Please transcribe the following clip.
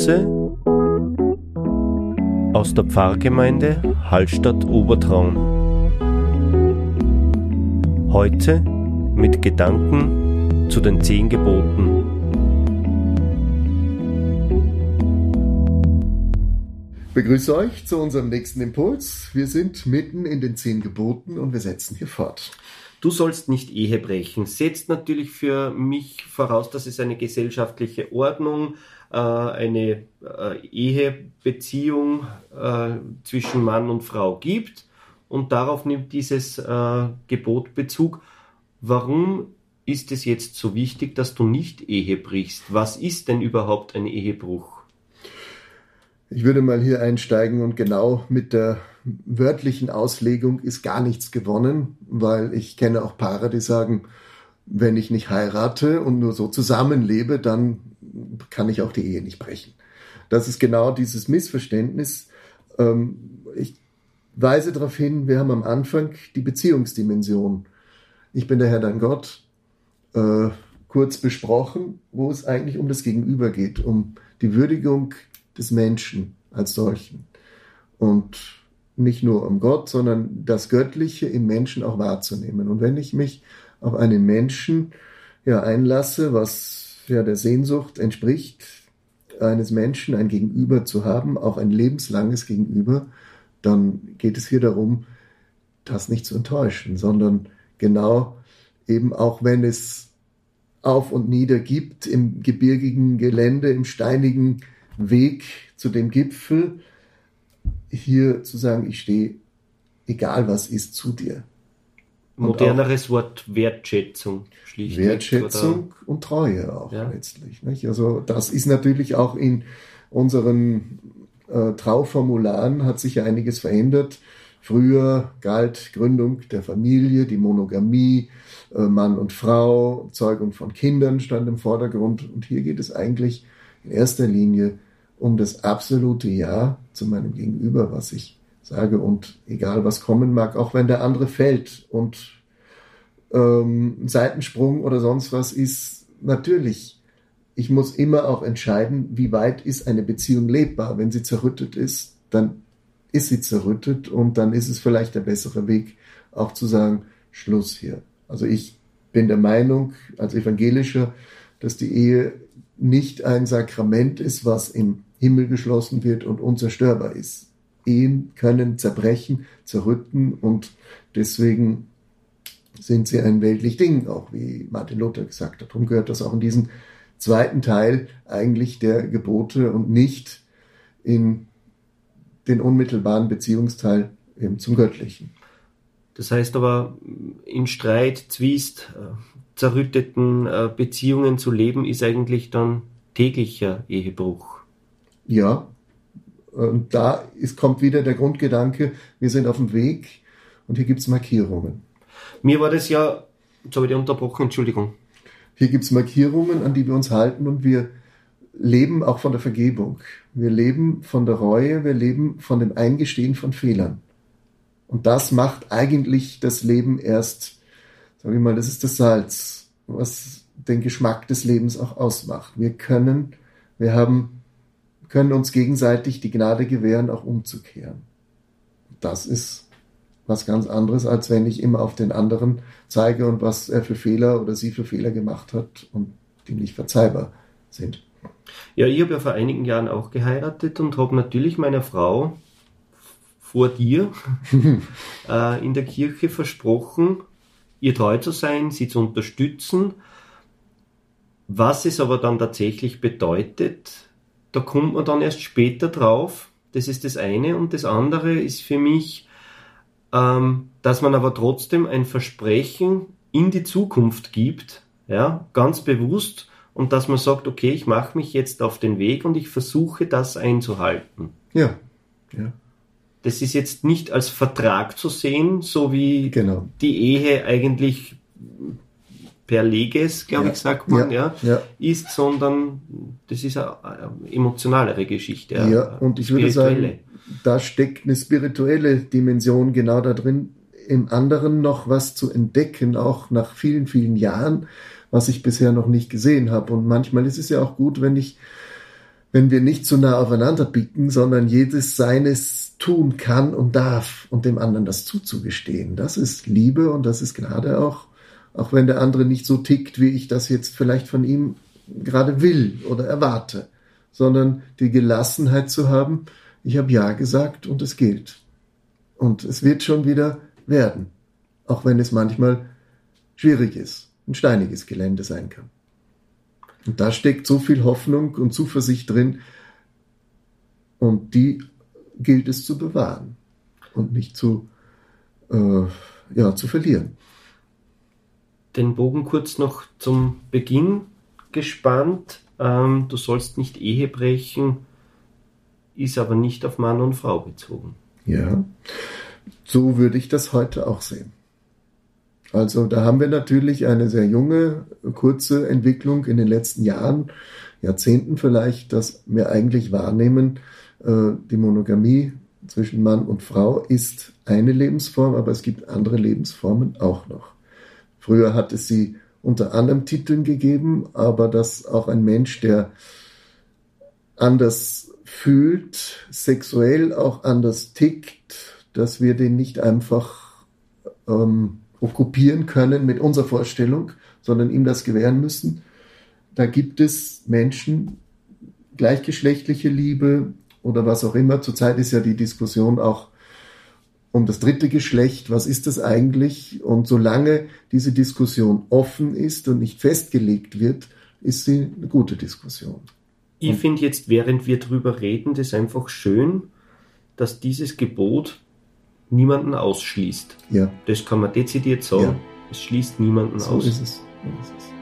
Impulse aus der Pfarrgemeinde Hallstatt Obertraun. Heute mit Gedanken zu den zehn Geboten. Begrüße euch zu unserem nächsten Impuls. Wir sind mitten in den zehn Geboten und wir setzen hier fort. Du sollst nicht Ehe brechen. Setzt natürlich für mich voraus, dass es eine gesellschaftliche Ordnung, äh, eine äh, Ehebeziehung äh, zwischen Mann und Frau gibt. Und darauf nimmt dieses Gebot Bezug. Warum ist es jetzt so wichtig, dass du nicht Ehe brichst? Was ist denn überhaupt ein Ehebruch? Ich würde mal hier einsteigen und genau mit der wörtlichen Auslegung ist gar nichts gewonnen, weil ich kenne auch Paare, die sagen, wenn ich nicht heirate und nur so zusammenlebe, dann kann ich auch die Ehe nicht brechen. Das ist genau dieses Missverständnis. Ähm, ich weise darauf hin, wir haben am Anfang die Beziehungsdimension. Ich bin der Herr dein Gott, äh, kurz besprochen, wo es eigentlich um das Gegenüber geht, um die Würdigung des Menschen als solchen. Und nicht nur um Gott, sondern das Göttliche im Menschen auch wahrzunehmen. Und wenn ich mich auf einen Menschen ja einlasse, was ja der Sehnsucht entspricht, eines Menschen ein Gegenüber zu haben, auch ein lebenslanges Gegenüber, dann geht es hier darum, das nicht zu enttäuschen, sondern genau eben auch wenn es auf und nieder gibt im gebirgigen Gelände, im steinigen Weg zu dem Gipfel, hier zu sagen, ich stehe, egal was ist, zu dir. Moderneres Wort Wertschätzung schließlich. Wertschätzung und Treue auch ja. letztlich. Nicht? Also das ist natürlich auch in unseren äh, Trauformularen hat sich ja einiges verändert. Früher galt Gründung der Familie, die Monogamie, äh, Mann und Frau, Zeugung von Kindern stand im Vordergrund. Und hier geht es eigentlich in erster Linie um das absolute Ja zu meinem Gegenüber, was ich sage. Und egal was kommen mag, auch wenn der andere fällt und ähm, Seitensprung oder sonst was ist, natürlich. Ich muss immer auch entscheiden, wie weit ist eine Beziehung lebbar. Wenn sie zerrüttet ist, dann ist sie zerrüttet und dann ist es vielleicht der bessere Weg, auch zu sagen, Schluss hier. Also ich bin der Meinung, als Evangelischer, dass die Ehe nicht ein Sakrament ist, was im Himmel geschlossen wird und unzerstörbar ist. Ehen können zerbrechen, zerrütten und deswegen sind sie ein weltlich Ding, auch wie Martin Luther gesagt hat. Darum gehört das auch in diesen zweiten Teil eigentlich der Gebote und nicht in den unmittelbaren Beziehungsteil eben zum Göttlichen. Das heißt aber, in Streit, Zwist, äh, zerrütteten äh, Beziehungen zu leben, ist eigentlich dann täglicher Ehebruch. Ja, und da ist, kommt wieder der Grundgedanke, wir sind auf dem Weg und hier gibt es Markierungen. Mir war das ja, jetzt habe ich dich unterbrochen, Entschuldigung. Hier gibt es Markierungen, an die wir uns halten und wir leben auch von der Vergebung. Wir leben von der Reue, wir leben von dem Eingestehen von Fehlern. Und das macht eigentlich das Leben erst, sage ich mal, das ist das Salz, was den Geschmack des Lebens auch ausmacht. Wir können, wir haben können uns gegenseitig die Gnade gewähren, auch umzukehren. Das ist was ganz anderes, als wenn ich immer auf den anderen zeige und was er für Fehler oder sie für Fehler gemacht hat und die nicht verzeihbar sind. Ja, ich habe ja vor einigen Jahren auch geheiratet und habe natürlich meiner Frau vor dir äh, in der Kirche versprochen, ihr treu zu sein, sie zu unterstützen. Was es aber dann tatsächlich bedeutet, da kommt man dann erst später drauf. Das ist das eine. Und das andere ist für mich, ähm, dass man aber trotzdem ein Versprechen in die Zukunft gibt, ja, ganz bewusst, und dass man sagt, okay, ich mache mich jetzt auf den Weg und ich versuche das einzuhalten. Ja, ja. Das ist jetzt nicht als Vertrag zu sehen, so wie genau. die Ehe eigentlich per Leges, glaube ja. ich, sagt man, ja, ja, ist, sondern das ist eine, emotionalere Geschichte. Ja, und ich würde sagen, da steckt eine spirituelle Dimension genau da drin, im anderen noch was zu entdecken, auch nach vielen, vielen Jahren, was ich bisher noch nicht gesehen habe. Und manchmal ist es ja auch gut, wenn ich wenn wir nicht zu nah aufeinander bicken, sondern jedes seines tun kann und darf und dem anderen das zuzugestehen. Das ist Liebe und das ist gerade auch, auch wenn der andere nicht so tickt, wie ich das jetzt vielleicht von ihm gerade will oder erwarte, sondern die Gelassenheit zu haben, ich habe Ja gesagt und es gilt. Und es wird schon wieder werden, auch wenn es manchmal schwierig ist, ein steiniges Gelände sein kann. Und da steckt so viel Hoffnung und Zuversicht drin. Und die gilt es zu bewahren und nicht zu, äh, ja, zu verlieren. Den Bogen kurz noch zum Beginn gespannt. Ähm, du sollst nicht Ehe brechen, ist aber nicht auf Mann und Frau bezogen. Ja, so würde ich das heute auch sehen. Also da haben wir natürlich eine sehr junge, kurze Entwicklung in den letzten Jahren, Jahrzehnten vielleicht, dass wir eigentlich wahrnehmen, äh, die Monogamie zwischen Mann und Frau ist eine Lebensform, aber es gibt andere Lebensformen auch noch. Früher hat es sie unter anderem Titeln gegeben, aber dass auch ein Mensch, der anders fühlt, sexuell auch anders tickt, dass wir den nicht einfach ähm, okkupieren können mit unserer Vorstellung, sondern ihm das gewähren müssen. Da gibt es Menschen, gleichgeschlechtliche Liebe oder was auch immer. Zurzeit ist ja die Diskussion auch um das dritte Geschlecht. Was ist das eigentlich? Und solange diese Diskussion offen ist und nicht festgelegt wird, ist sie eine gute Diskussion. Ich finde jetzt, während wir drüber reden, das einfach schön, dass dieses Gebot niemanden ausschließt. Ja. Das kann man dezidiert sagen. Ja. Es schließt niemanden so aus. Ist es. So ist es.